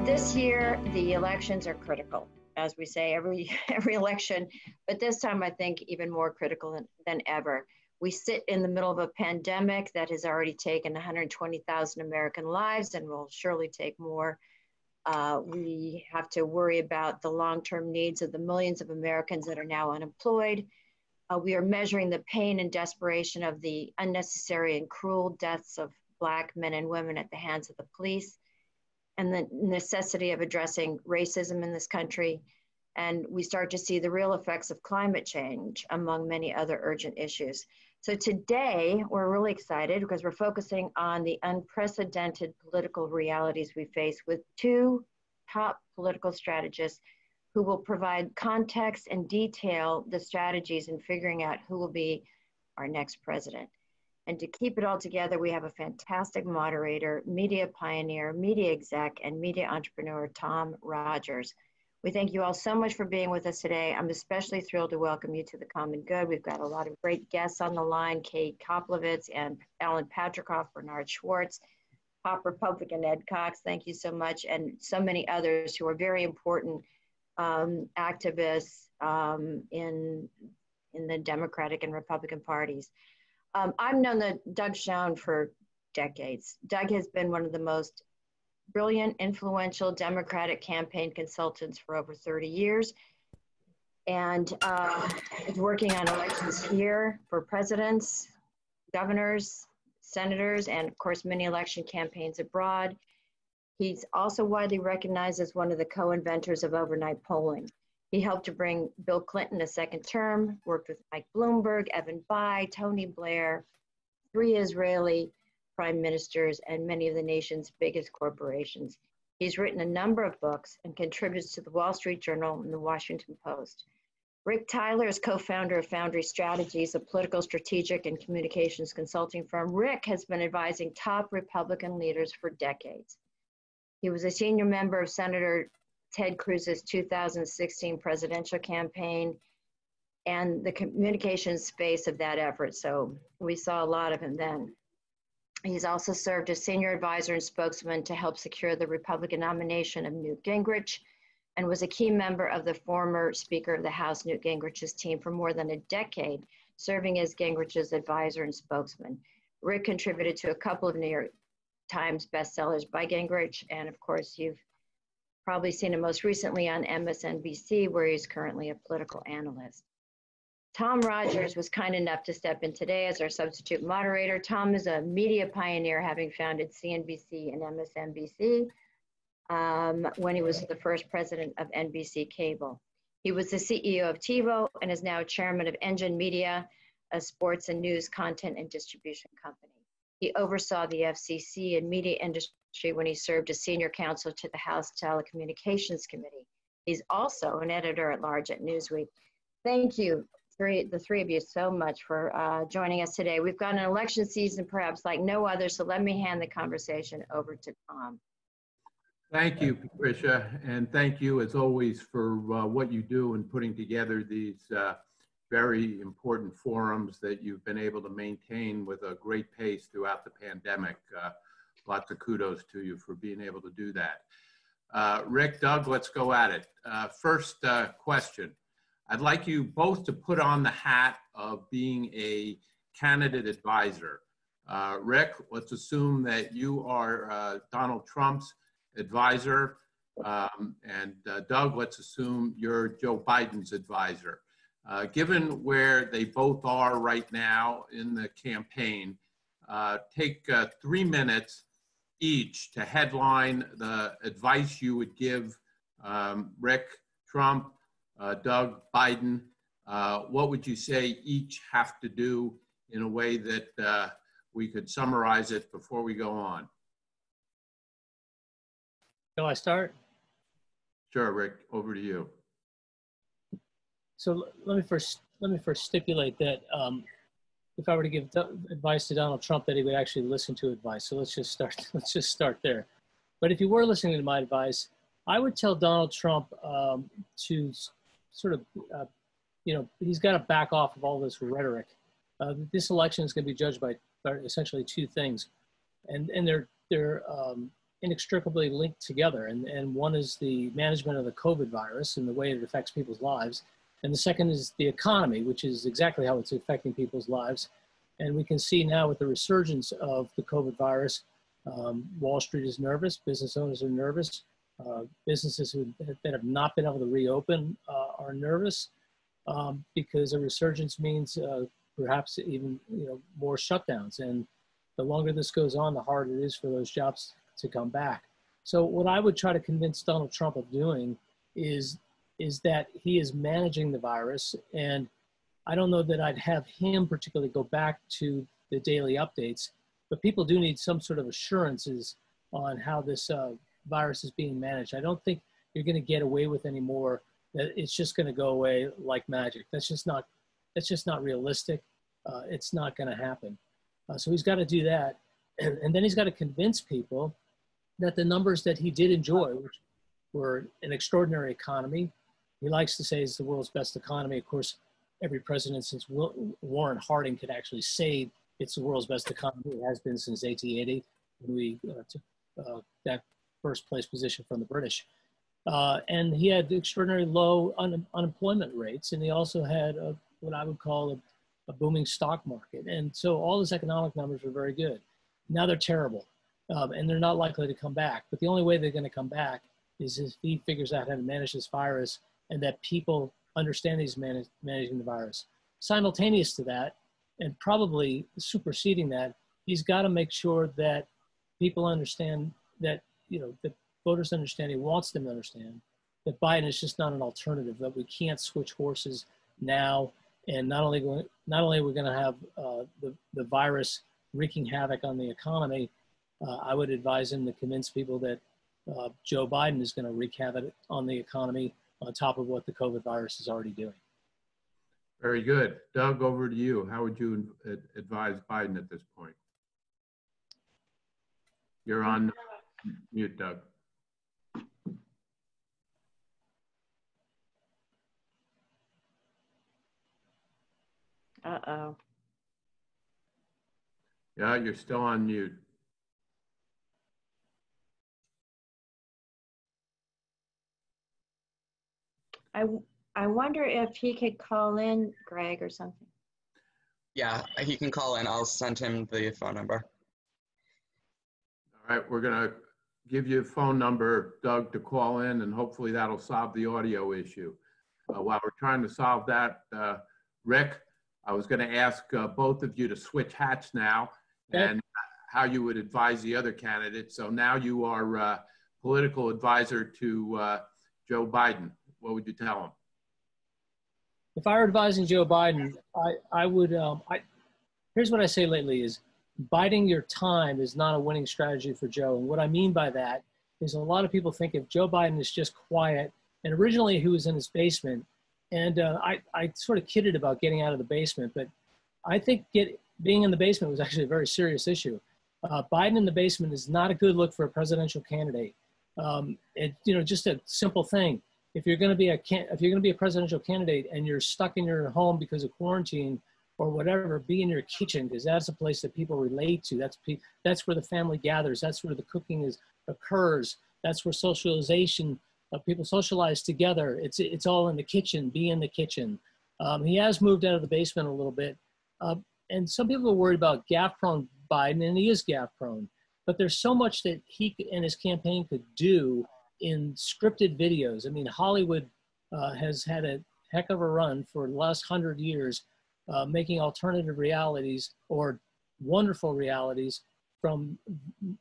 Uh, this year, the elections are critical, as we say every every election, but this time I think even more critical than, than ever. We sit in the middle of a pandemic that has already taken 120,000 American lives and will surely take more. Uh, we have to worry about the long-term needs of the millions of Americans that are now unemployed. Uh, we are measuring the pain and desperation of the unnecessary and cruel deaths of Black men and women at the hands of the police and the necessity of addressing racism in this country. And we start to see the real effects of climate change, among many other urgent issues. So today, we're really excited because we're focusing on the unprecedented political realities we face with two top political strategists who will provide context and detail the strategies in figuring out who will be our next president. And to keep it all together, we have a fantastic moderator, media pioneer, media exec, and media entrepreneur, Tom Rogers. We thank you all so much for being with us today. I'm especially thrilled to welcome you to the Common Good. We've got a lot of great guests on the line, Kay Koplovitz and Alan Patricof, Bernard Schwartz, Pop Republican Ed Cox, thank you so much, and so many others who are very important um, activists um, in, in the Democratic and Republican parties. Um, I've known the Doug Schoen for decades. Doug has been one of the most brilliant, influential Democratic campaign consultants for over 30 years. And uh, is working on elections here for presidents, governors, senators, and of course, many election campaigns abroad. He's also widely recognized as one of the co-inventors of overnight polling. He helped to bring Bill Clinton a second term, worked with Mike Bloomberg, Evan Bayh, Tony Blair, three Israeli prime ministers, and many of the nation's biggest corporations. He's written a number of books and contributes to the Wall Street Journal and the Washington Post. Rick Tyler is co-founder of Foundry Strategies, a political strategic and communications consulting firm. Rick has been advising top Republican leaders for decades. He was a senior member of Senator Ted Cruz's 2016 presidential campaign and the communications space of that effort. So we saw a lot of him then. He's also served as senior advisor and spokesman to help secure the Republican nomination of Newt Gingrich and was a key member of the former Speaker of the House, Newt Gingrich's team, for more than a decade, serving as Gingrich's advisor and spokesman. Rick contributed to a couple of New York Times bestsellers by Gingrich, and of course, you've probably seen him most recently on MSNBC, where he's currently a political analyst. Tom Rogers was kind enough to step in today as our substitute moderator. Tom is a media pioneer, having founded CNBC and MSNBC um, when he was the first president of NBC Cable. He was the CEO of TiVo and is now chairman of Engine Media, a sports and news content and distribution company. He oversaw the FCC and media industry when he served as senior counsel to the House Telecommunications Committee. He's also an editor at large at Newsweek. Thank you, three, the three of you, so much for uh, joining us today. We've got an election season perhaps like no other, so let me hand the conversation over to Tom. Thank you, Patricia, and thank you as always for uh, what you do in putting together these uh, very important forums that you've been able to maintain with a great pace throughout the pandemic. Uh, lots of kudos to you for being able to do that. Uh, Rick, Doug, let's go at it. Uh, first uh, question. I'd like you both to put on the hat of being a candidate advisor. Uh, Rick, let's assume that you are uh, Donald Trump's advisor. Um, and Doug, let's assume you're Joe Biden's advisor. Given where they both are right now in the campaign, take three minutes each to headline the advice you would give um, Rick, Trump, uh, Doug, Biden. Uh, what would you say each have to do in a way that uh, we could summarize it before we go on? Shall I start? Sure, Rick, over to you. So let me first let me first stipulate that um, if I were to give advice to Donald Trump, that he would actually listen to advice. So let's just start. Let's just start there. But if you were listening to my advice, I would tell Donald Trump um, to sort of, uh, you know, he's got to back off of all this rhetoric. Uh, this election is going to be judged by, by, essentially two things, and and they're they're um, inextricably linked together. And, and one is the management of the COVID virus and the way it affects people's lives. And the second is the economy, which is exactly how it's affecting people's lives. And we can see now with the resurgence of the COVID virus, um, Wall Street is nervous, business owners are nervous, uh, businesses who, that have not been able to reopen uh, are nervous um, because a resurgence means uh, perhaps even you know more shutdowns. And the longer this goes on, the harder it is for those jobs to come back. So what I would try to convince Donald Trump of doing is is that he is managing the virus and I don't know that I'd have him particularly go back to the daily updates, but people do need some sort of assurances on how this uh, virus is being managed. I don't think you're going to get away with anymore that it's just going to go away like magic. That's just not that's just not realistic. Uh, it's not going to happen. Uh, so he's got to do that, and, and then he's got to convince people that the numbers that he did enjoy, which were an extraordinary economy, he likes to say it's the world's best economy. Of course, every president since Warren Harding could actually say it's the world's best economy. It has been since 1880 when we uh, took uh, that first place position from the British. Uh, and he had extraordinarily low un unemployment rates, and he also had a, what I would call a, a, booming stock market. And so all his economic numbers were very good. Now they're terrible, um, and they're not likely to come back. But the only way they're going to come back is if he figures out how to manage this virus and that people understand he's manage, managing the virus. Simultaneous to that, and probably superseding that, he's got to make sure that people understand that, you know, that voters understand, he wants them to understand that Biden is just not an alternative, that we can't switch horses now. And not only, not only are we going to have uh, the, the virus wreaking havoc on the economy, uh, I would advise him to convince people that uh, Joe Biden is going to wreak havoc on the economy on top of what the COVID virus is already doing. Very good. Doug, over to you. How would you advise Biden at this point? You're on mute, Doug. Uh-oh. Yeah, you're still on mute. I, I wonder if he could call in Greg or something. Yeah, he can call in. I'll send him the phone number. All right, we're going to give you a phone number, Doug, to call in, and hopefully that'll solve the audio issue. Uh, while we're trying to solve that, uh, Rick, I was going to ask uh, both of you to switch hats now and how you would advise the other candidate. So now you are uh, political advisor to uh, Joe Biden what would you tell him? If I were advising Joe Biden, I, I would, um, I, here's what I say lately is biding your time is not a winning strategy for Joe. And what I mean by that is a lot of people think if Joe Biden is just quiet, and originally he was in his basement, and uh, I, I sort of kidded about getting out of the basement, but I think get, being in the basement was actually a very serious issue. Uh, Biden in the basement is not a good look for a presidential candidate. Um, it, you know, just a simple thing if you're going to be a can, if you're going to be a presidential candidate and you're stuck in your home because of quarantine or whatever, be in your kitchen because that's a place that people relate to. That's that's where the family gathers. That's where the cooking is occurs. That's where socialization. Uh, people socialize together. It's it's all in the kitchen. Be in the kitchen. Um, he has moved out of the basement a little bit, uh, and some people are worried about gaffe-prone Biden, and he is gaffe-prone. But there's so much that he and his campaign could do in scripted videos. I mean, Hollywood uh, has had a heck of a run for the last hundred years, uh, making alternative realities or wonderful realities from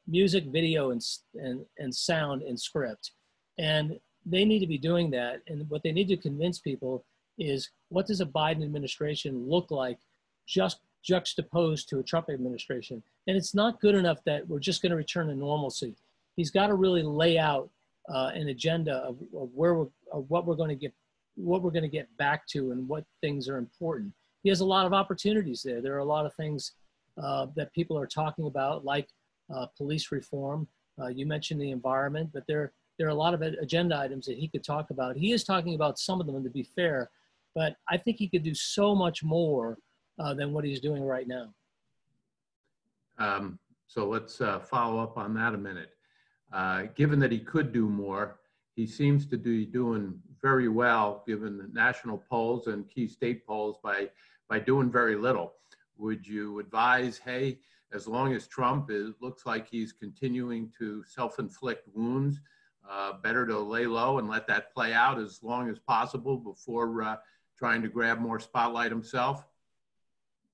music, video, and, and, and sound and script. And they need to be doing that. And what they need to convince people is what does a Biden administration look like just juxtaposed to a Trump administration? And it's not good enough that we're just going to return to normalcy. He's got to really lay out uh, an agenda of, of where we're, of what we're going to get, what we're going to get back to, and what things are important. He has a lot of opportunities there. There are a lot of things uh, that people are talking about, like uh, police reform. Uh, you mentioned the environment, but there there are a lot of agenda items that he could talk about. He is talking about some of them, to be fair, but I think he could do so much more uh, than what he's doing right now. Um, so let's uh, follow up on that a minute. Uh, given that he could do more, he seems to be doing very well, given the national polls and key state polls, by by doing very little. Would you advise, hey, as long as Trump is, looks like he's continuing to self-inflict wounds, uh, better to lay low and let that play out as long as possible before uh, trying to grab more spotlight himself?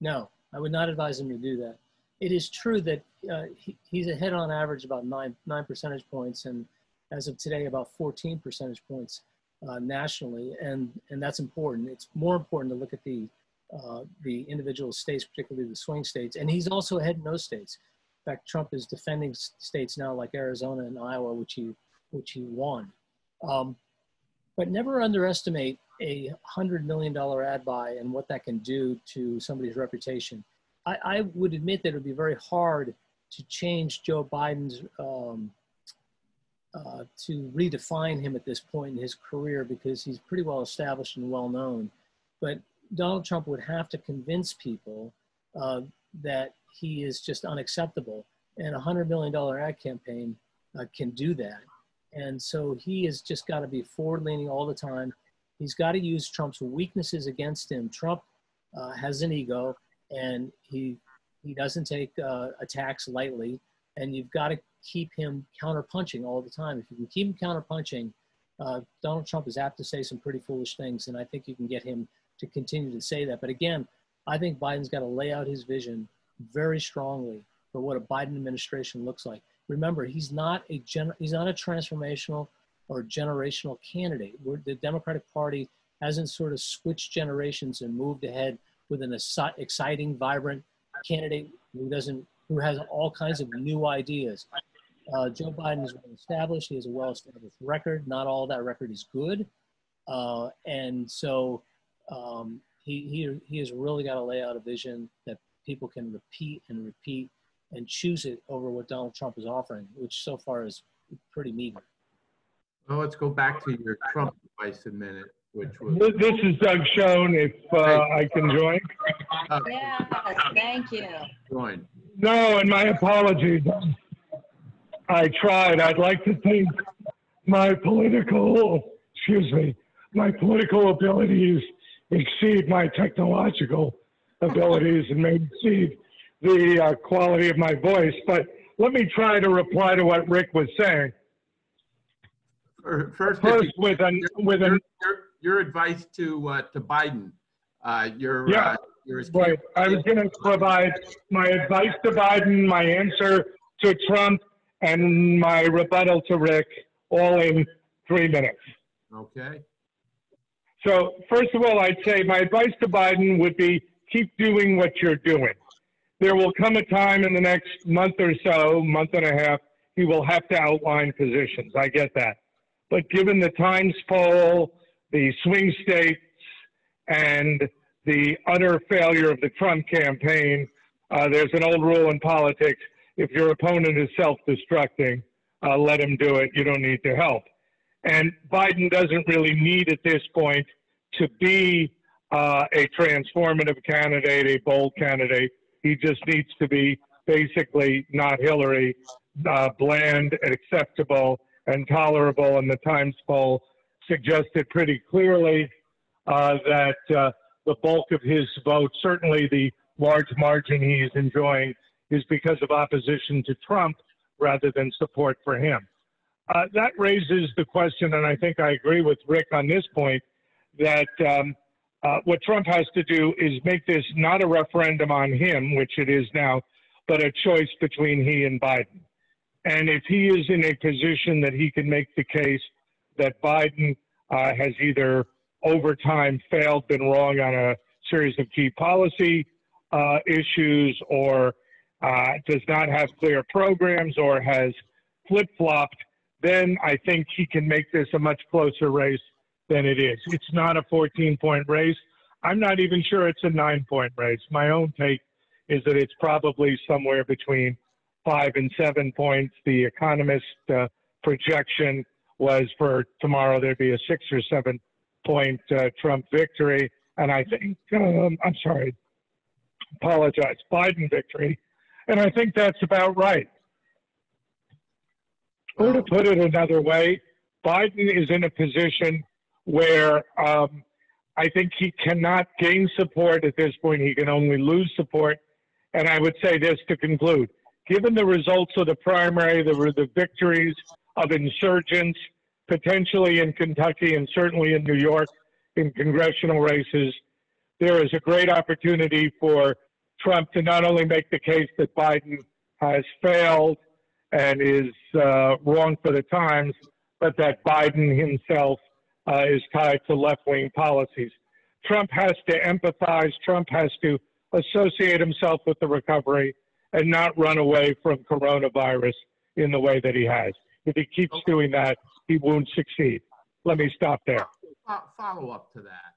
No, I would not advise him to do that. It is true that uh, he, he's ahead on average about nine nine percentage points, and as of today, about 14 percentage points uh, nationally, and and that's important. It's more important to look at the uh, the individual states, particularly the swing states, and he's also ahead in those states. In fact, Trump is defending states now like Arizona and Iowa, which he which he won. Um, but never underestimate a hundred million dollar ad buy and what that can do to somebody's reputation. I, I would admit that it would be very hard to change Joe Biden's um, uh, to redefine him at this point in his career because he's pretty well established and well known. But Donald Trump would have to convince people uh, that he is just unacceptable. And a $100 million ad campaign uh, can do that. And so he has just got to be forward leaning all the time. He's got to use Trump's weaknesses against him. Trump uh, has an ego and he, he doesn't take uh, attacks lightly. And you've got to keep him counterpunching all the time. If you can keep him counterpunching, uh, Donald Trump is apt to say some pretty foolish things. And I think you can get him to continue to say that. But again, I think Biden's got to lay out his vision very strongly for what a Biden administration looks like. Remember, he's not a gen- he's not a transformational or generational candidate. We're, the Democratic Party hasn't sort of switched generations and moved ahead with an exciting, vibrant candidate who doesn't who has all kinds of new ideas. Uh, Joe Biden is well established. He has a well established record. Not all that record is good, uh, and so um, he, he, he has really got to lay out a vision that people can repeat and repeat and choose it over what Donald Trump is offering, which so far is pretty meager. Well, let's go back to your Trump advice a minute, which was. This is Doug Schoen, if uh, I can join. Uh, Yes, thank you. Join. No, and my apologies. I tried. I'd like to think my political, excuse me, my political abilities exceed my technological abilities and may exceed the uh, quality of my voice. But let me try to reply to what Rick was saying. First, First, with an with your, an your, advice to uh, to Biden. Uh, your Yeah, uh, your right. I was going to provide my advice to Biden, my answer to Trump, and my rebuttal to Rick, all in three minutes. Okay. So, first of all, I'd say my advice to Biden would be keep doing what you're doing. There will come a time in the next month or so, month and a half, he will have to outline positions. I get that. But given the Times poll, the swing states, and the utter failure of the Trump campaign, uh, there's an old rule in politics if your opponent is self destructing, uh, let him do it. You don't need to help. And Biden doesn't really need at this point to be uh, a transformative candidate, a bold candidate. He just needs to be basically not Hillary, uh, bland and acceptable and tolerable. And the Times poll suggested pretty clearly uh, that uh, the bulk of his vote, certainly the large margin he is enjoying, is because of opposition to Trump rather than support for him. Uh, that raises the question, and I think I agree with Rick on this point, that um, uh, what Trump has to do is make this not a referendum on him, which it is now, but a choice between he and Biden. And if he is in a position that he can make the case that Biden uh, has either over time failed, been wrong on a series of key policy uh, issues, or uh, does not have clear programs, or has flip flopped, then I think he can make this a much closer race than it is. It's not a 14 point race. I'm not even sure it's a nine point race. My own take is that it's probably somewhere between five and seven points. The Economist uh, projection was for tomorrow there'd be a six or seven point uh, Trump victory. And I think, um, I'm sorry, apologize, Biden victory. And I think that's about right. Or to put it another way, Biden is in a position where um, I think he cannot gain support at this point. He can only lose support. And I would say this to conclude given the results of the primary, the, the victories of insurgents, potentially in Kentucky and certainly in New York in congressional races, there is a great opportunity for Trump to not only make the case that Biden has failed and is uh, wrong for the times, but that Biden himself uh, is tied to left wing policies. Trump has to empathize, Trump has to associate himself with the recovery and not run away from coronavirus in the way that he has. If he keeps doing that, he won't succeed. Let me stop there. Follow up to that.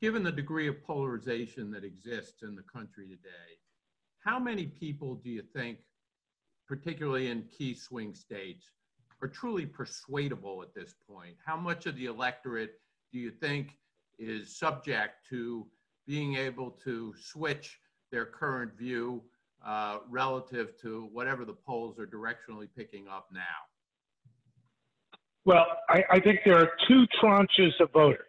Given the degree of polarization that exists in the country today, how many people do you think, particularly in key swing states, are truly persuadable at this point? How much of the electorate do you think is subject to being able to switch their current view uh, relative to whatever the polls are directionally picking up now? Well, I, I think there are two tranches of voters.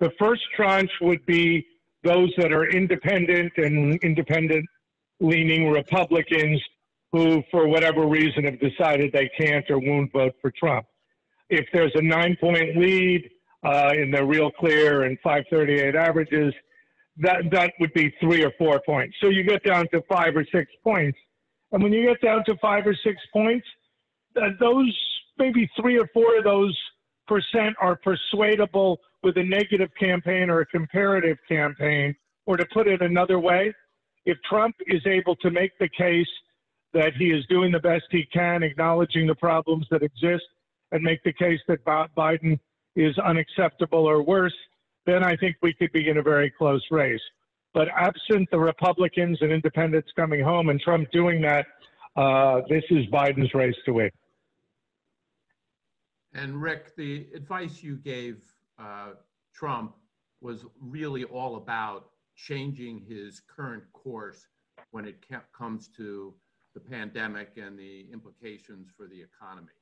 The first tranche would be those that are independent and independent leaning Republicans who, for whatever reason, have decided they can't or won't vote for Trump. If there's a nine point lead uh, in the real clear and 538 averages, that, that would be three or four points. So you get down to five or six points. And when you get down to five or six points, uh, those maybe three or four of those percent are persuadable with a negative campaign or a comparative campaign. Or to put it another way, if Trump is able to make the case that he is doing the best he can, acknowledging the problems that exist, and make the case that Bi- Biden is unacceptable or worse, then I think we could be in a very close race. But absent the Republicans and independents coming home and Trump doing that, uh, this is Biden's race to win. And Rick, the advice you gave uh, Trump was really all about changing his current course when it comes to the pandemic and the implications for the economy.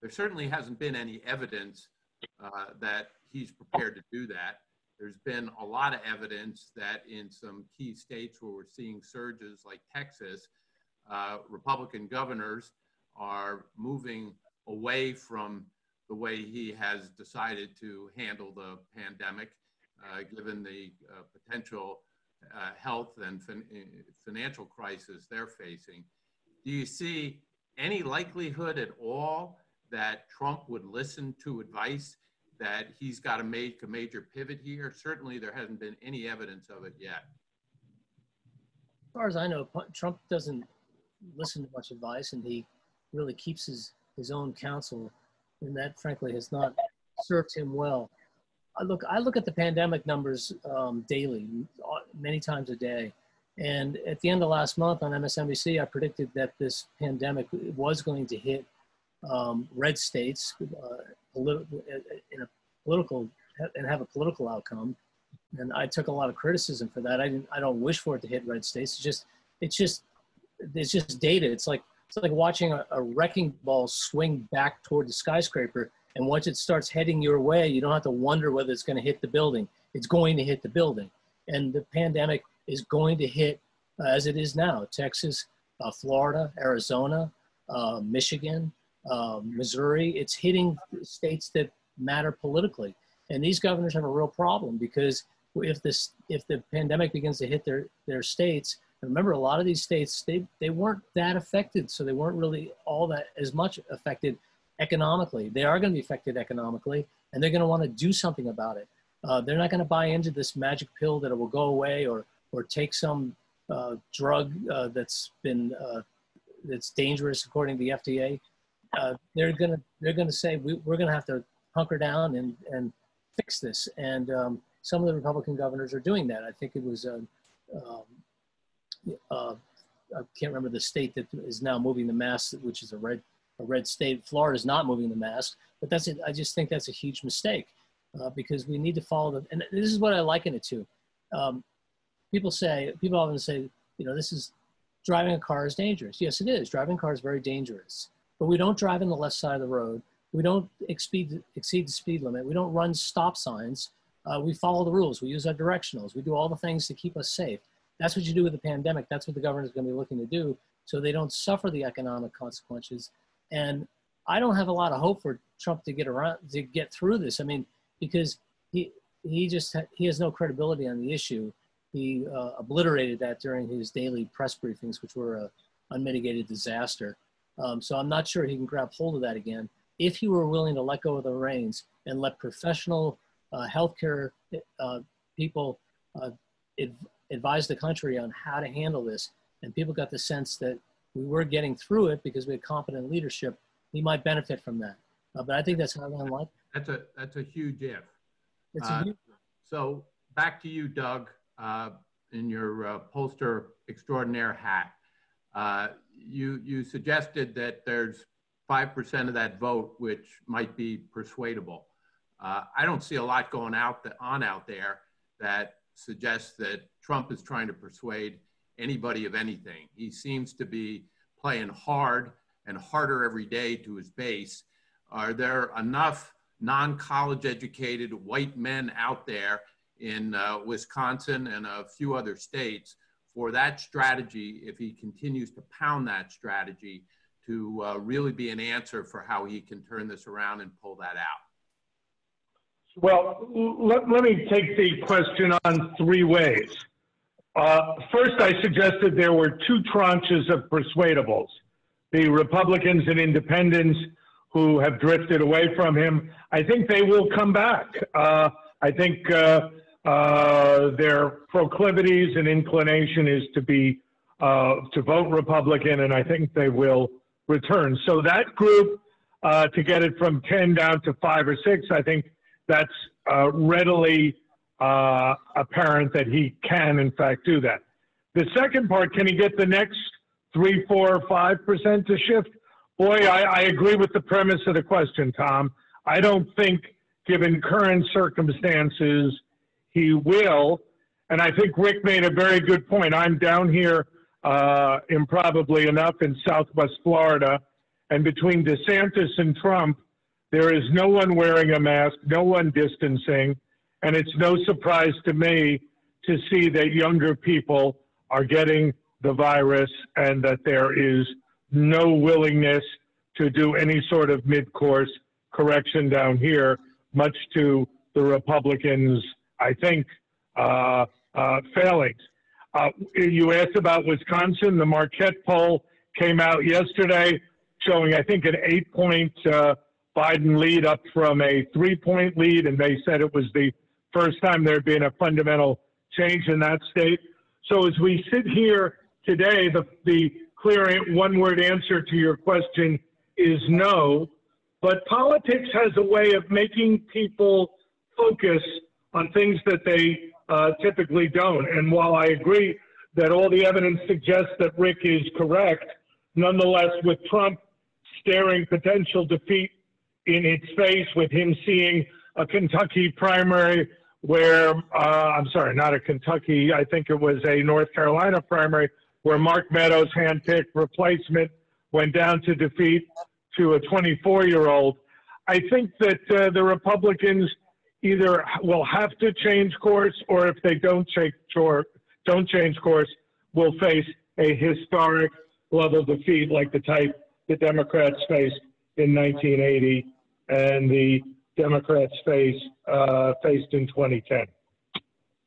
There certainly hasn't been any evidence uh, that he's prepared to do that. There's been a lot of evidence that in some key states where we're seeing surges like Texas, uh, Republican governors are moving away from the way he has decided to handle the pandemic, uh, given the uh, potential uh, health and fin- uh, financial crisis they're facing. Do you see any likelihood at all that Trump would listen to advice that he's got to make a major pivot here? Certainly, there hasn't been any evidence of it yet. As far as I know, Trump doesn't listen to much advice, and he really keeps his his own counsel, and that frankly has not served him well. I look I look at the pandemic numbers um, daily, uh, many times a day, and at the end of last month on MSNBC, I predicted that this pandemic was going to hit um, red states uh, in a political and have a political outcome and I took a lot of criticism for that. I didn't. I don't wish for it to hit red states. It's just, it's just, it's just data. It's like it's like watching a, a wrecking ball swing back toward the skyscraper, and once it starts heading your way, you don't have to wonder whether it's going to hit the building. It's going to hit the building, and the pandemic is going to hit uh, as it is now: Texas, uh, Florida, Arizona, uh, Michigan, uh, Missouri. It's hitting states that matter politically, and these governors have a real problem because if this if the pandemic begins to hit their their states remember a lot of these states they they weren't that affected so they weren't really all that as much affected economically they are going to be affected economically and they're going to want to do something about it uh, they're not going to buy into this magic pill that it will go away or or take some uh, drug uh, that's been uh, that's dangerous according to the FDA. Uh, they're gonna they're gonna say we, we're gonna have to hunker down and and fix this. And um, some of the Republican governors are doing that. I think it was, uh, um, uh, I can't remember the state that is now moving the mask, which is a red, a red state. Florida is not moving the mask, but that's it. I just think that's a huge mistake uh, because we need to follow the, and this is what I liken it to. Um, people say, people often say, you know, this is driving a car is dangerous. Yes, it is. Driving a car is very dangerous. but we don't drive on the left side of the road. We don't exceed, exceed the speed limit. We don't run stop signs. Uh, we follow the rules. We use our directionals. We do all the things to keep us safe. That's what you do with the pandemic. That's what the government is going to be looking to do so they don't suffer the economic consequences. And I don't have a lot of hope for Trump to get around to get through this. I mean, because he he just he has no credibility on the issue. He uh, obliterated that during his daily press briefings, which were a unmitigated disaster. Um, so I'm not sure he can grab hold of that again. If he were willing to let go of the reins and let professional uh, healthcare uh, people uh, adv- advise the country on how to handle this, and people got the sense that we were getting through it because we had competent leadership, he might benefit from that. Uh, but I think that's highly unlikely. That's a that's a huge if. It's Uh, a huge, So back to you, Doug, uh, in your uh, pollster extraordinaire hat. Uh, you you suggested that there's five percent of that vote which might be persuadable. Uh, I don't see a lot going out the, on out there that suggests that Trump is trying to persuade anybody of anything. He seems to be playing hard and harder every day to his base. Are there enough non-college educated white men out there in uh, Wisconsin and a few other states for that strategy, if he continues to pound that strategy, to uh, really be an answer for how he can turn this around and pull that out? Well, let, let me take the question on three ways. Uh, first, I suggested there were two tranches of persuadables the Republicans and independents who have drifted away from him. I think they will come back. Uh, I think uh, uh, their proclivities and inclination is to be uh, to vote Republican, and I think they will return. So that group, uh, to get it from 10 down to five or six, I think that's uh, readily uh, apparent that he can, in fact, do that. The second part, can he get the next three, four, or five percent to shift? Boy, I, I agree with the premise of the question, Tom. I don't think, given current circumstances, he will. And I think Rick made a very good point. I'm down here, uh, improbably enough, in Southwest Florida, and between DeSantis and Trump, there is no one wearing a mask, no one distancing, and it's no surprise to me to see that younger people are getting the virus and that there is no willingness to do any sort of mid-course correction down here, much to the Republicans, I think, uh, uh, failings. Uh, you asked about Wisconsin. The Marquette poll came out yesterday showing, I think, an eight-point uh, Biden lead up from a three-point lead, and they said it was the first time there had been a fundamental change in that state. So as we sit here today, the, the clear one-word answer to your question is no. But politics has a way of making people focus on things that they uh, typically don't. And while I agree that all the evidence suggests that Rick is correct, nonetheless, with Trump staring potential defeat in its face, with him seeing a Kentucky primary where, uh, I'm sorry, not a Kentucky, I think it was a North Carolina primary where Mark Meadows' handpicked replacement went down to defeat to a 24 year old. I think that uh, the Republicans either will have to change course or if they don't change, don't change course, will face a historic level defeat like the type the Democrats faced in 1980 and the Democrats face, uh, faced in 2010.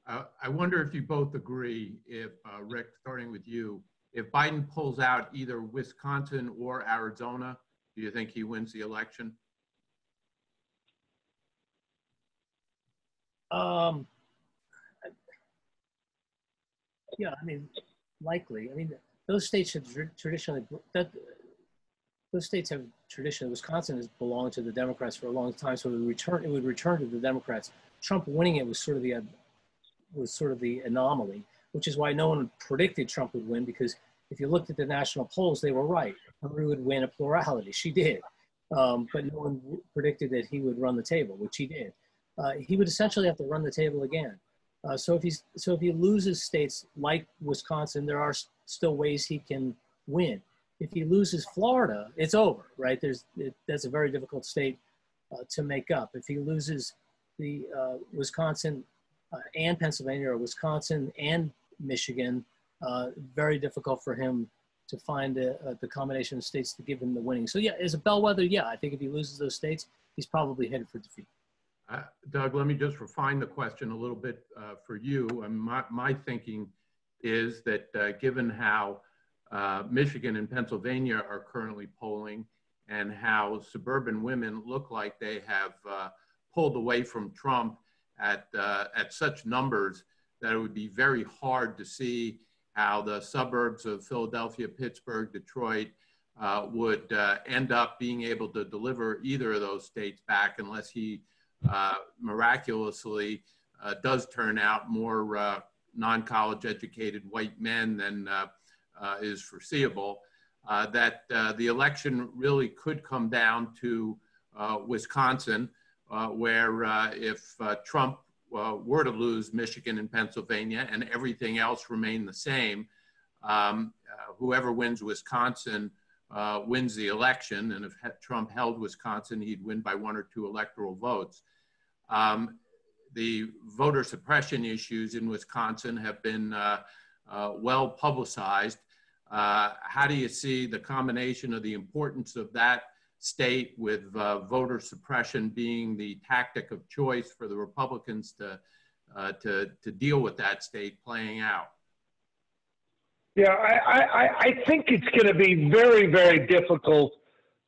Uh, I wonder if you both agree, if uh, Rick, starting with you, if Biden pulls out either Wisconsin or Arizona, do you think he wins the election? um, yeah, I mean, likely. I mean, those states have traditionally, that, those states have traditionally, Wisconsin has belonged to the Democrats for a long time, so it would return, it would return to the Democrats. Trump winning it was sort of the, was sort of the anomaly, which is why no one predicted Trump would win because if you looked at the national polls, they were right. Hillary would win a plurality. She did. Um, but no one predicted that he would run the table, which he did. Uh, he would essentially have to run the table again. Uh, so if he's so if he loses states like Wisconsin, there are still ways he can win. If he loses Florida, it's over, right? There's it, that's a very difficult state uh, to make up. If he loses the uh, Wisconsin uh, and Pennsylvania, or Wisconsin and Michigan, uh, very difficult for him to find a, a, the combination of states to give him the winning. So yeah, as a bellwether, yeah, I think if he loses those states, he's probably headed for defeat. Uh, Doug, let me just refine the question a little bit uh, for you. And my, my thinking is that given how uh, Michigan and Pennsylvania are currently polling and how suburban women look like they have uh, pulled away from Trump at, uh, at such numbers that it would be very hard to see how the suburbs of Philadelphia, Pittsburgh, Detroit uh, would uh, end up being able to deliver either of those states back unless he uh, miraculously does turn out more non-college educated white men than is foreseeable, uh, that uh, the election really could come down to Wisconsin, where if Trump were to lose Michigan and Pennsylvania and everything else remained the same, um, whoever wins Wisconsin uh, wins the election, and if Trump held Wisconsin, he'd win by one or two electoral votes. Um, the voter suppression issues in Wisconsin have been uh, uh, well publicized. Uh, how do you see the combination of the importance of that state with uh, voter suppression being the tactic of choice for the Republicans to, uh, to, to deal with that state playing out? Yeah, I, I, I think it's going to be very, very difficult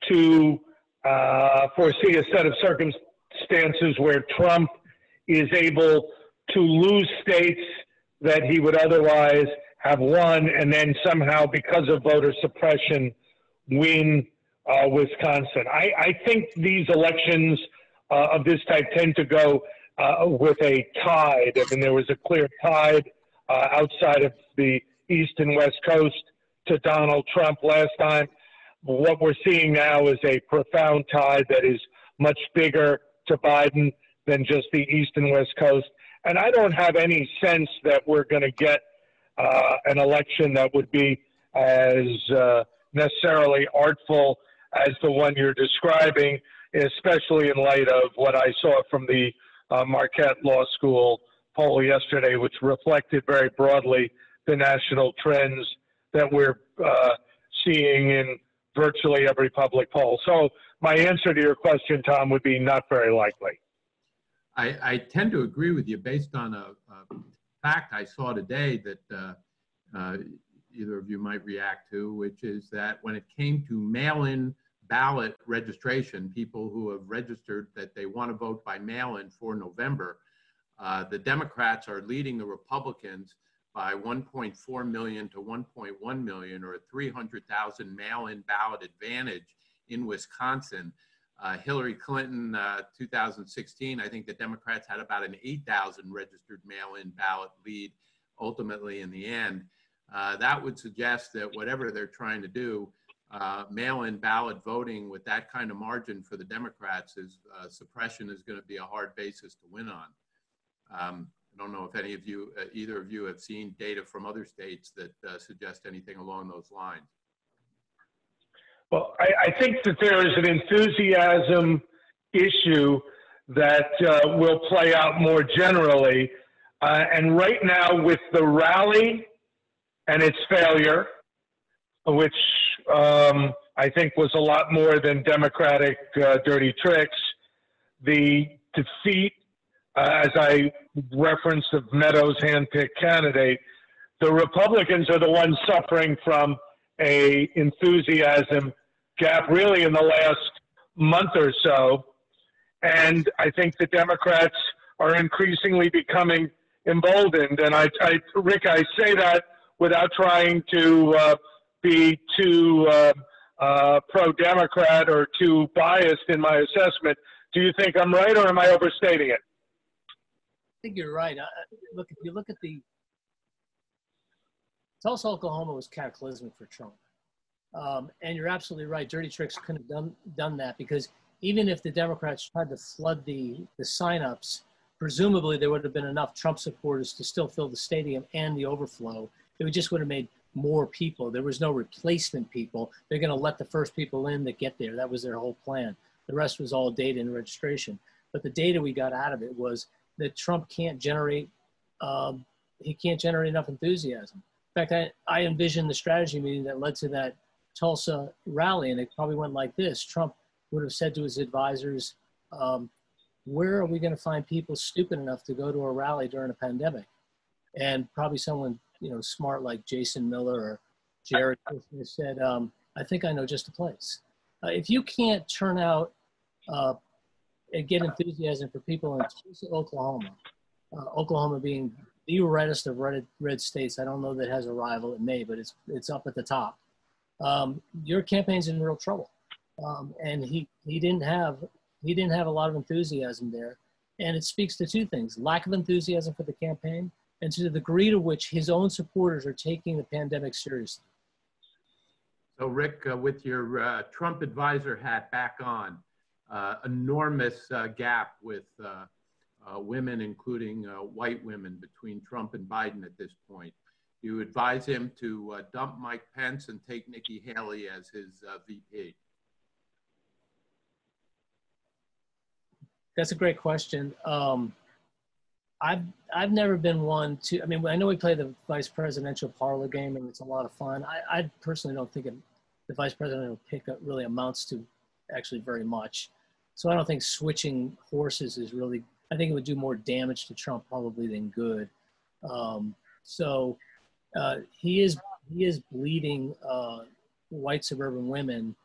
to uh, foresee a set of circumstances where Trump is able to lose states that he would otherwise have won and then somehow, because of voter suppression, win uh, Wisconsin. I, I, think these elections uh, of this type tend to go uh, with a tide. I mean, there was a clear tide uh, outside of the East and West Coast to Donald Trump last time. What we're seeing now is a profound tide that is much bigger to Biden than just the East and West Coast. And I don't have any sense that we're going to get uh, an election that would be as uh, necessarily artful as the one you're describing, especially in light of what I saw from the uh, Marquette Law School poll yesterday, which reflected very broadly the national trends that we're uh, seeing in virtually every public poll. So my answer to your question, Tom, would be not very likely. I, I tend to agree with you based on a, a fact I saw today that uh, uh, either of you might react to, which is that when it came to mail-in ballot registration, people who have registered that they want to vote by mail-in for November, uh, the Democrats are leading the Republicans by 1.4 million to 1.1 million, or a 300,000 mail-in ballot advantage in Wisconsin. Uh, Hillary Clinton, uh, 2016, I think the Democrats had about an 8,000 registered mail-in ballot lead ultimately in the end. Uh, that would suggest that whatever they're trying to do, uh, mail-in ballot voting with that kind of margin for the Democrats is uh, suppression is going to be a hard basis to win on. Um, I don't know if any of you, uh, either of you have seen data from other states that suggest anything along those lines. Well, I, I think that there is an enthusiasm issue that uh, will play out more generally. Uh, and right now, with the rally and its failure, which um, I think was a lot more than Democratic uh, dirty tricks, the defeat, uh, as I referenced, of Meadows' handpicked candidate, the Republicans are the ones suffering from a enthusiasm gap really in the last month or so. And I think the Democrats are increasingly becoming emboldened. And I, I Rick, I say that without trying to uh, be too uh, uh, pro-Democrat or too biased in my assessment. Do you think I'm right, or am I overstating it? I think you're right. look, if you look at the Tulsa, Oklahoma was cataclysmic for Trump. Um, and you're absolutely right. Dirty Tricks couldn't have done, done that because even if the Democrats tried to flood the, the signups, presumably there would have been enough Trump supporters to still fill the stadium and the overflow. It would just would have made more people. There was no replacement people. They're going to let the first people in that get there. That was their whole plan. The rest was all data and registration. But the data we got out of it was that Trump can't generate, um, he can't generate enough enthusiasm. In fact, I, I envisioned the strategy meeting that led to that Tulsa rally, and it probably went like this. Trump would have said to his advisors, um, where are we going to find people stupid enough to go to a rally during a pandemic? And probably someone, you know, smart like Jason Miller or Jared said, um, I think I know just a place. Uh, if you can't turn out uh, and get enthusiasm for people in Tulsa, Oklahoma, uh, Oklahoma being the reddest of red, red states. I don't know that has a rival. It may, but it's it's up at the top. Um, your campaign's in real trouble, um, and he he didn't have he didn't have a lot of enthusiasm there, and it speaks to two things: lack of enthusiasm for the campaign, and to the degree to which his own supporters are taking the pandemic seriously. So, Rick, uh, with your uh, Trump advisor hat back on, uh, enormous uh, gap with uh, uh, women, including white women, between Trump and Biden at this point. You advise him to dump Mike Pence and take Nikki Haley as his VP. That's a great question. Um, I've I've never been one to. I mean, I know we play the vice presidential parlor game, and it's a lot of fun. I, I personally don't think it, the vice presidential pick really amounts to actually very much. So I don't think switching horses is really. I think it would do more damage to Trump probably than good. Um, so uh, he is he is bleeding uh, white suburban women,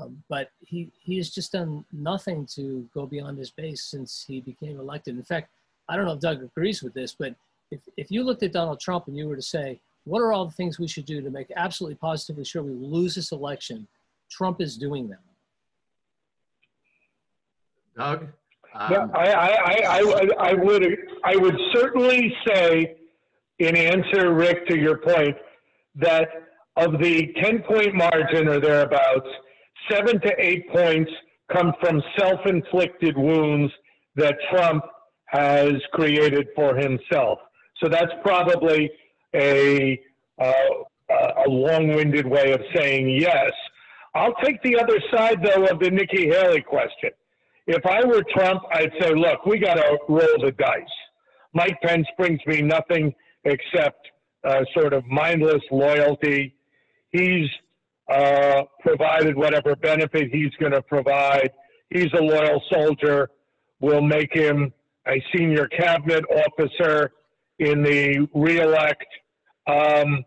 um, but he he has just done nothing to go beyond his base since he became elected. In fact, I don't know if Doug agrees with this, but if if you looked at Donald Trump and you were to say, what are all the things we should do to make absolutely positively sure we lose this election? Trump is doing them. Doug? Um, yeah, I, I, I, I, would I would certainly say, in answer, Rick, to your point, that of the 10 point margin or thereabouts, seven to eight points come from self inflicted wounds that Trump has created for himself. So that's probably a, uh, a long winded way of saying yes. I'll take the other side, though, of the Nikki Haley question. If I were Trump, I'd say, look, we got to roll the dice. Mike Pence brings me nothing except uh, sort of mindless loyalty. He's uh, provided whatever benefit he's going to provide. He's a loyal soldier. We'll make him a senior cabinet officer in the reelect. Um,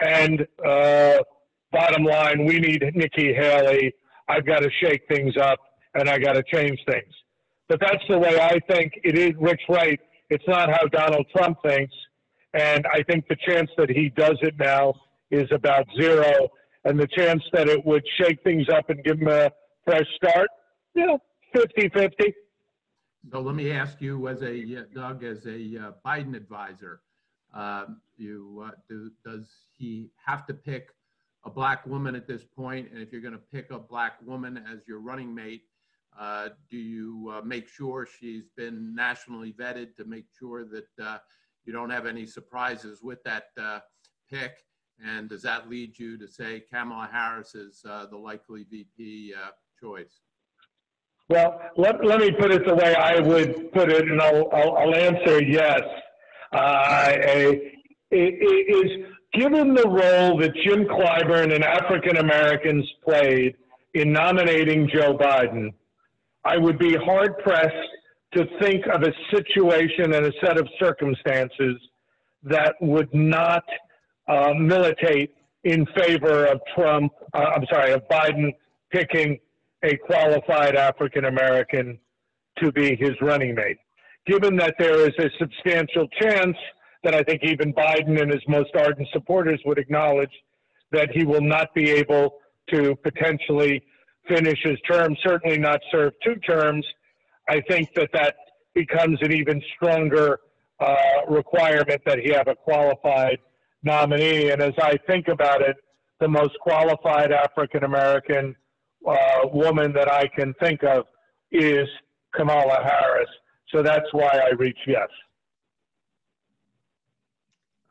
and uh, bottom line, we need Nikki Haley. I've got to shake things up and I got to change things. But that's the way I think it is. Rick's right. It's not how Donald Trump thinks. And I think the chance that he does it now is about zero. And the chance that it would shake things up and give him a fresh start, you know, 50 50. So let me ask you, as a uh, Doug, as a uh, Biden advisor, uh, you uh, do, does he have to pick a black woman at this point? And if you're going to pick a black woman as your running mate, uh, do you uh, make sure she's been nationally vetted to make sure that uh, you don't have any surprises with that uh, pick? And does that lead you to say Kamala Harris is uh, the likely VP choice? Well, let, let me put it the way I would put it, and I'll, I'll, I'll answer yes. it is given the role that Jim Clyburn and African Americans played in nominating Joe Biden, I would be hard pressed to think of a situation and a set of circumstances that would not uh, militate in favor of Trump, uh, I'm sorry, of Biden picking a qualified African American to be his running mate. Given that there is a substantial chance that I think even Biden and his most ardent supporters would acknowledge that he will not be able to potentially finish his term, certainly not serve two terms, I think that that becomes an even stronger uh, requirement that he have a qualified nominee. And as I think about it, the most qualified African American uh, woman that I can think of is Kamala Harris. So that's why I reach yes.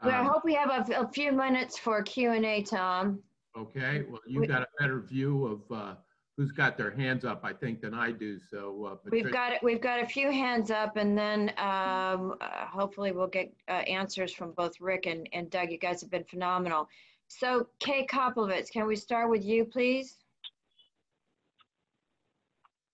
Well, I Um, hope we have a, a few minutes for Q and A, Tom. Okay, well, you've got a better view of uh, who's got their hands up, I think, than I do, so. uh, We've got, we've got a few hands up and then um, uh, hopefully we'll get uh, answers from both Rick and, and Doug. You guys have been phenomenal. So Kay Koplovitz, can we start with you, please?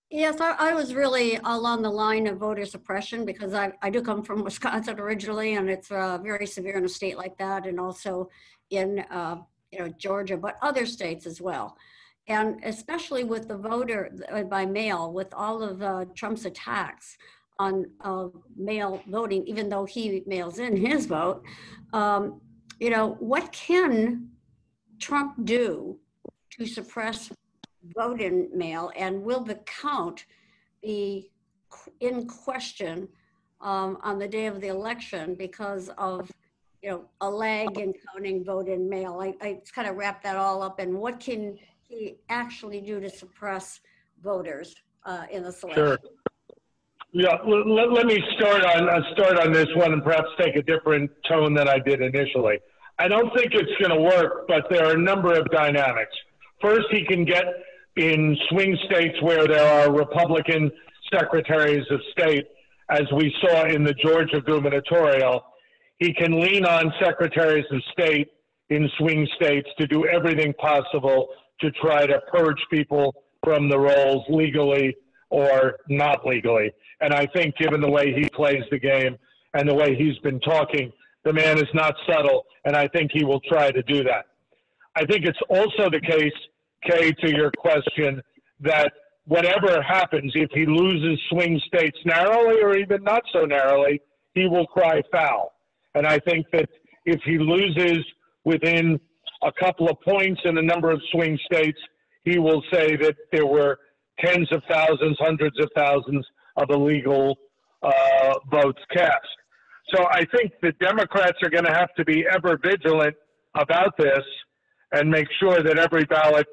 Yes, I, I was really along the line of voter suppression because I, I do come from Wisconsin originally and it's uh, very severe in a state like that and also in, uh, you know, Georgia, but other states as well. And especially with the voter uh, by mail, with all of uh, Trump's attacks on uh, mail voting, even though he mails in his vote, um, you know, what can Trump do to suppress vote in mail? And will the count be in question um, on the day of the election because of you know a lag in counting vote in mail? I, I kind of wrap that all up. And what can he actually do to suppress voters uh, in the selection Sure. Yeah, let, let, let me start on uh, start on this one and perhaps take a different tone than I did initially. I don't think it's going to work, but there are a number of dynamics. First, he can get in swing states where there are Republican secretaries of state, as we saw in the Georgia gubernatorial. He can lean on secretaries of state in swing states to do everything possible to try to purge people from the rolls legally or not legally. And I think, given the way he plays the game and the way he's been talking, the man is not subtle, and I think he will try to do that. I think it's also the case, Kay, to your question, that whatever happens, if he loses swing states narrowly or even not so narrowly, he will cry foul. And I think that if he loses within a couple of points in a number of swing states, he will say that there were tens of thousands, hundreds of thousands of illegal uh, votes cast. So I think the Democrats are going to have to be ever vigilant about this and make sure that every ballot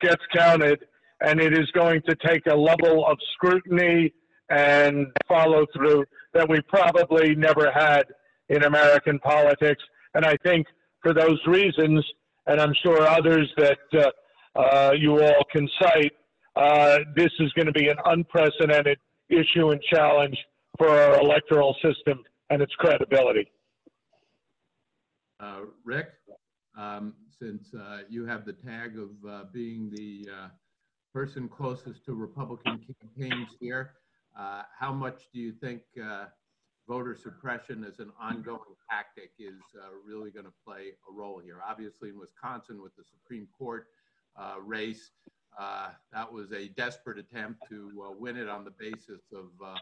gets counted. And it is going to take a level of scrutiny and follow through that we probably never had in American politics. And I think for those reasons, and I'm sure others that uh, uh, you all can cite, uh, this is going to be an unprecedented issue and challenge for our electoral system and its credibility. Uh, Rick, um, since you have the tag of being the person closest to Republican campaigns here, how much do you think voter suppression as an ongoing tactic is uh, really going to play a role here? Obviously, in Wisconsin with the Supreme Court uh, race, uh, that was a desperate attempt to uh, win it on the basis of uh,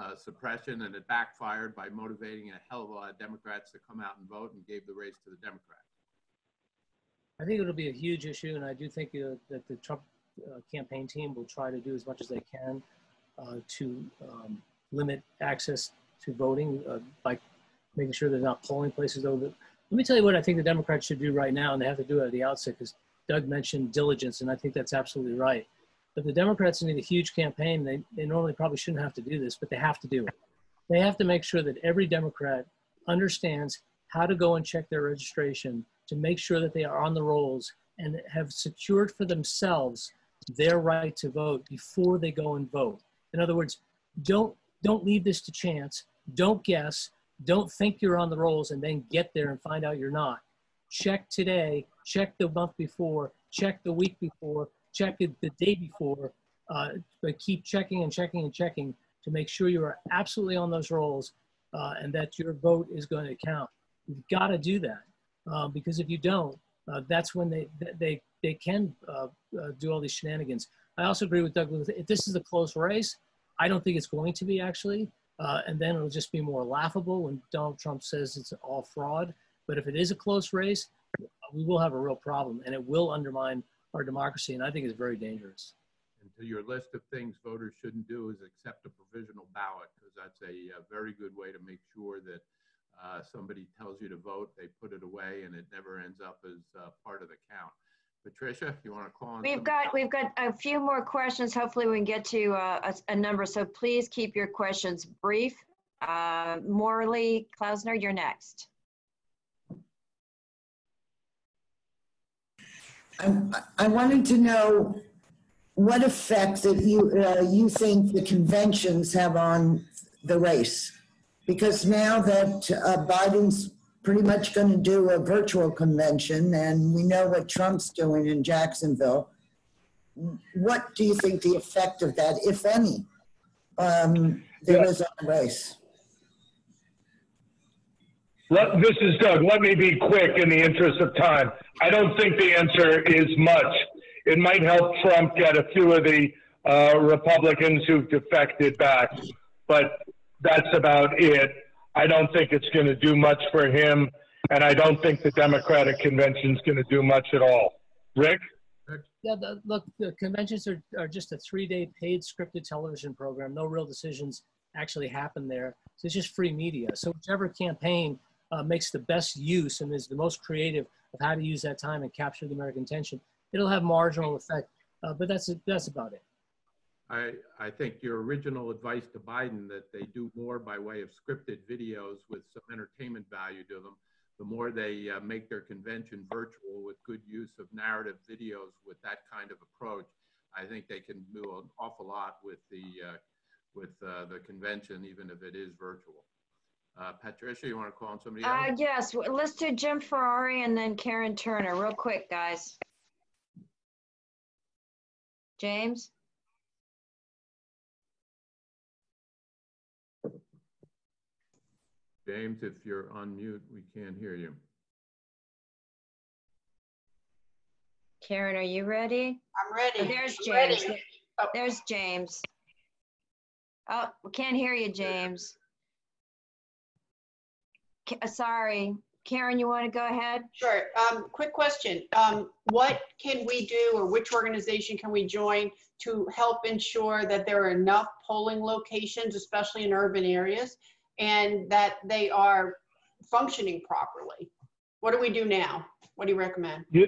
uh, suppression, and it backfired by motivating a hell of a lot of Democrats to come out and vote and gave the race to the Democrats. I think it'll be a huge issue, and I do think that the Trump campaign team will try to do as much as they can to um, limit access to voting uh, by making sure they're not polling places. Though, let me tell you what I think the Democrats should do right now, and they have to do it at the outset because Doug mentioned diligence, and I think that's absolutely right. But the Democrats need a huge campaign. They, they normally probably shouldn't have to do this, but they have to do it. They have to make sure that every Democrat understands how to go and check their registration to make sure that they are on the rolls and have secured for themselves their right to vote before they go and vote. In other words, don't don't leave this to chance. Don't guess. Don't think you're on the rolls and then get there and find out you're not. Check today. Check the month before. Check the week before. Check it the day before. Uh, but keep checking and checking and checking to make sure you are absolutely on those rolls uh, and that your vote is going to count. You've got to do that uh, because if you don't, uh, that's when they they they can uh, uh, do all these shenanigans. I also agree with Doug. If this is a close race, I don't think it's going to be actually, uh, and then it'll just be more laughable when Donald Trump says it's all fraud. But if it is a close race, we will have a real problem, and it will undermine our democracy, and I think it's very dangerous. And to your list of things voters shouldn't do is accept a provisional ballot because that's a, a very good way to make sure that uh, somebody tells you to vote, they put it away, and it never ends up as uh, part of the count. Patricia, if you want to call on. We've got, we've got a few more questions. Hopefully we can get to uh, a, a number. So please keep your questions brief. Uh, Morley Klausner, you're next. I, I wanted to know what effect that you, uh, you think the conventions have on the race. Because now that uh, Biden's pretty much going to do a virtual convention and we know what Trump's doing in Jacksonville, what do you think the effect of that, if any, um, there Yeah. is on the race? Let, this is Doug. Let me be quick in the interest of time. I don't think the answer is much. It might help Trump get a few of the uh, Republicans who've defected back, but that's about it. I don't think it's going to do much for him, and I don't think the Democratic convention is going to do much at all. Rick? Yeah, the, look, the conventions are, are just a three-day paid scripted television program. No real decisions actually happen there. So it's just free media. So whichever campaign uh, makes the best use and is the most creative of how to use that time and capture the American attention, it'll have marginal effect. Uh, but that's that's about it. I, I think your original advice to Biden that they do more by way of scripted videos with some entertainment value to them, the more they uh, make their convention virtual with good use of narrative videos with that kind of approach, I think they can do an awful lot with the uh, with uh, the convention, even if it is virtual. Uh, Patricia, you want to call on somebody Uh, else? yes, let's do Jim Ferrari and then Karen Turner, real quick, guys. James? James, if you're on mute, we can't hear you. Karen, are you ready? I'm ready. Oh, There's I'm ready. James. Oh. There's James. Oh, we can't hear you, James. Ka- uh, Sorry. Karen, you want to go ahead? Sure. Um, quick question. Um, what can we do or which organization can we join to help ensure that there are enough polling locations, especially in urban areas, and that they are functioning properly? What do we do now? What do you recommend? You,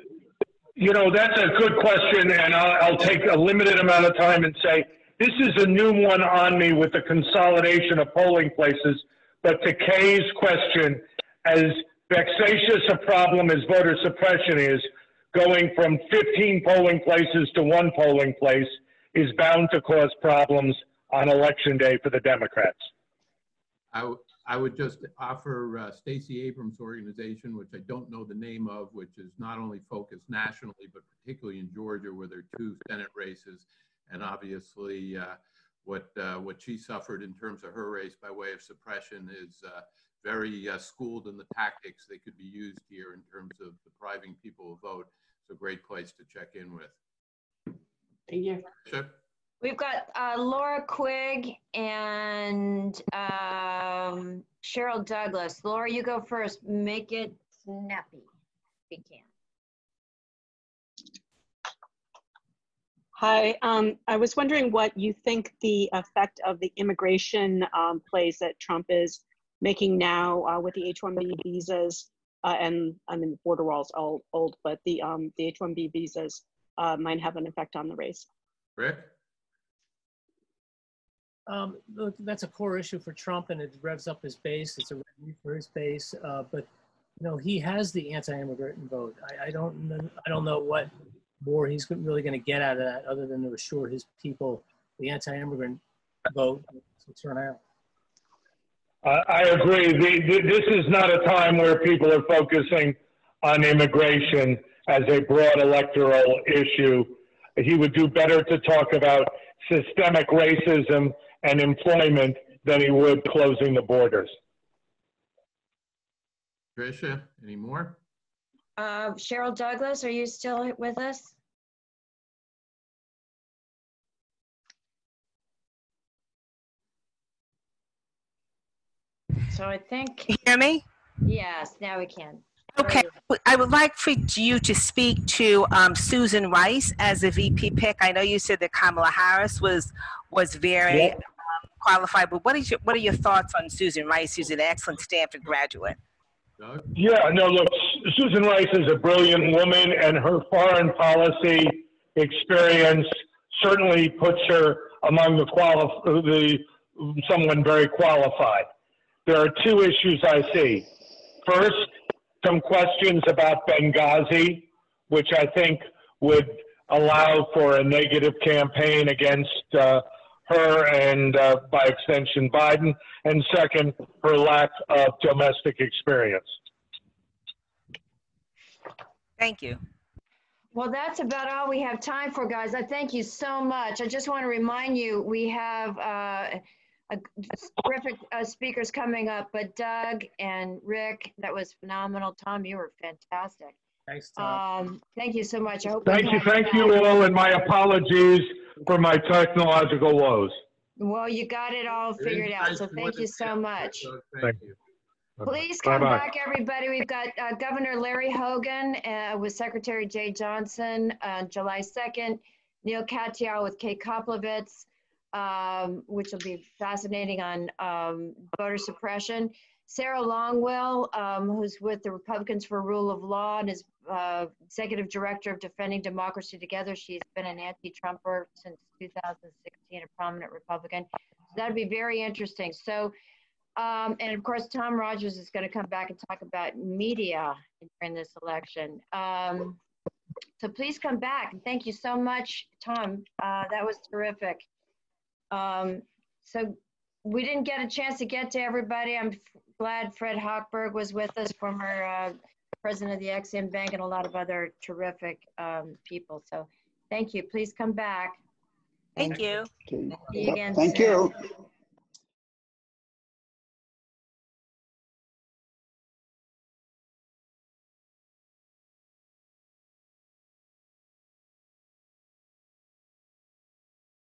you know, that's a good question, and I'll, I'll take a limited amount of time and say this is a new one on me with the consolidation of polling places. But to Kay's question, as vexatious a problem as voter suppression is, going from 15 polling places to one polling place is bound to cause problems on election day for the Democrats. I, would just offer uh, Stacey Abrams' organization, which I don't know the name of, which is not only focused nationally, but particularly in Georgia, where there are two Senate races, and obviously uh, what uh, what she suffered in terms of her race by way of suppression is uh, very uh, schooled in the tactics that could be used here in terms of depriving people of vote. It's a great place to check in with. Thank you. Bishop? We've got uh, Laura Quigg and um, Cheryl Douglas. Laura, you go first. Make it snappy if you can. Hi, um, I was wondering what you think the effect of the immigration um, plays that Trump is making now uh, with the H-1B visas, uh, and I mean the border walls all old, but the um, the H-1B visas uh, might have an effect on the race. Rick? Um, look, that's a core issue for Trump, and it revs up his base. It's a revenue for his base. Uh, but you know, he has the anti-immigrant vote. I, I don't know. I don't know what more he's really going to get out of that, other than to assure his people the anti-immigrant vote will turn out. I agree. The, the, this is not a time where people are focusing on immigration as a broad electoral issue. He would do better to talk about systemic racism and employment than he would closing the borders. Tricia, any more? Uh, Cheryl Douglas, are you still with us? So I think, hear me? yes, now we can. Okay, I would like for you to speak to um, Susan Rice as a VP pick. I know you said that Kamala Harris was was very Yeah. Qualified, but what is your what are your thoughts on Susan Rice, who's an excellent Stanford graduate? Yeah, no, look, Susan Rice is a brilliant woman, and her foreign policy experience certainly puts her among the quali- the someone very qualified. There are two issues I see. First, some questions about Benghazi, which I think would allow for a negative campaign against uh, her and, uh, by extension, Biden. And second, her lack of domestic experience. Thank you. Well, that's about all we have time for, guys. I thank you so much. I just want to remind you, we have uh, a terrific uh, speakers coming up, but Doug and Rick, that was phenomenal. Tom, you were fantastic. Thanks, Tom. Um, thank you so much. I hope Thank you, thank you all, and my apologies for my technological woes. Well, you got it all figured out, so thank you so much. So Thank Thank you. Please come Bye-bye. back, everybody. We've got uh, Governor Larry Hogan uh, with Secretary Jeh Johnson on July 2nd, Neil Katyal with Kay Koplovitz, um, which will be fascinating on um, voter suppression. Sarah Longwell, um, who's with the Republicans for Rule of Law and is uh, Executive Director of Defending Democracy Together. She's been an anti-Trumper since 2016, a prominent Republican. So that'd be very interesting. So um, and of course, Tom Rogers is going to come back and talk about media during this election. Um, so please come back. Thank you so much, Tom. Uh, that was terrific. Um, so we didn't get a chance to get to everybody. I'm glad Fred Hochberg was with us, former uh, president of the Exim Bank, and a lot of other terrific um, people. So thank you. Please come back. Thank you. Okay. See you again Thank soon. you.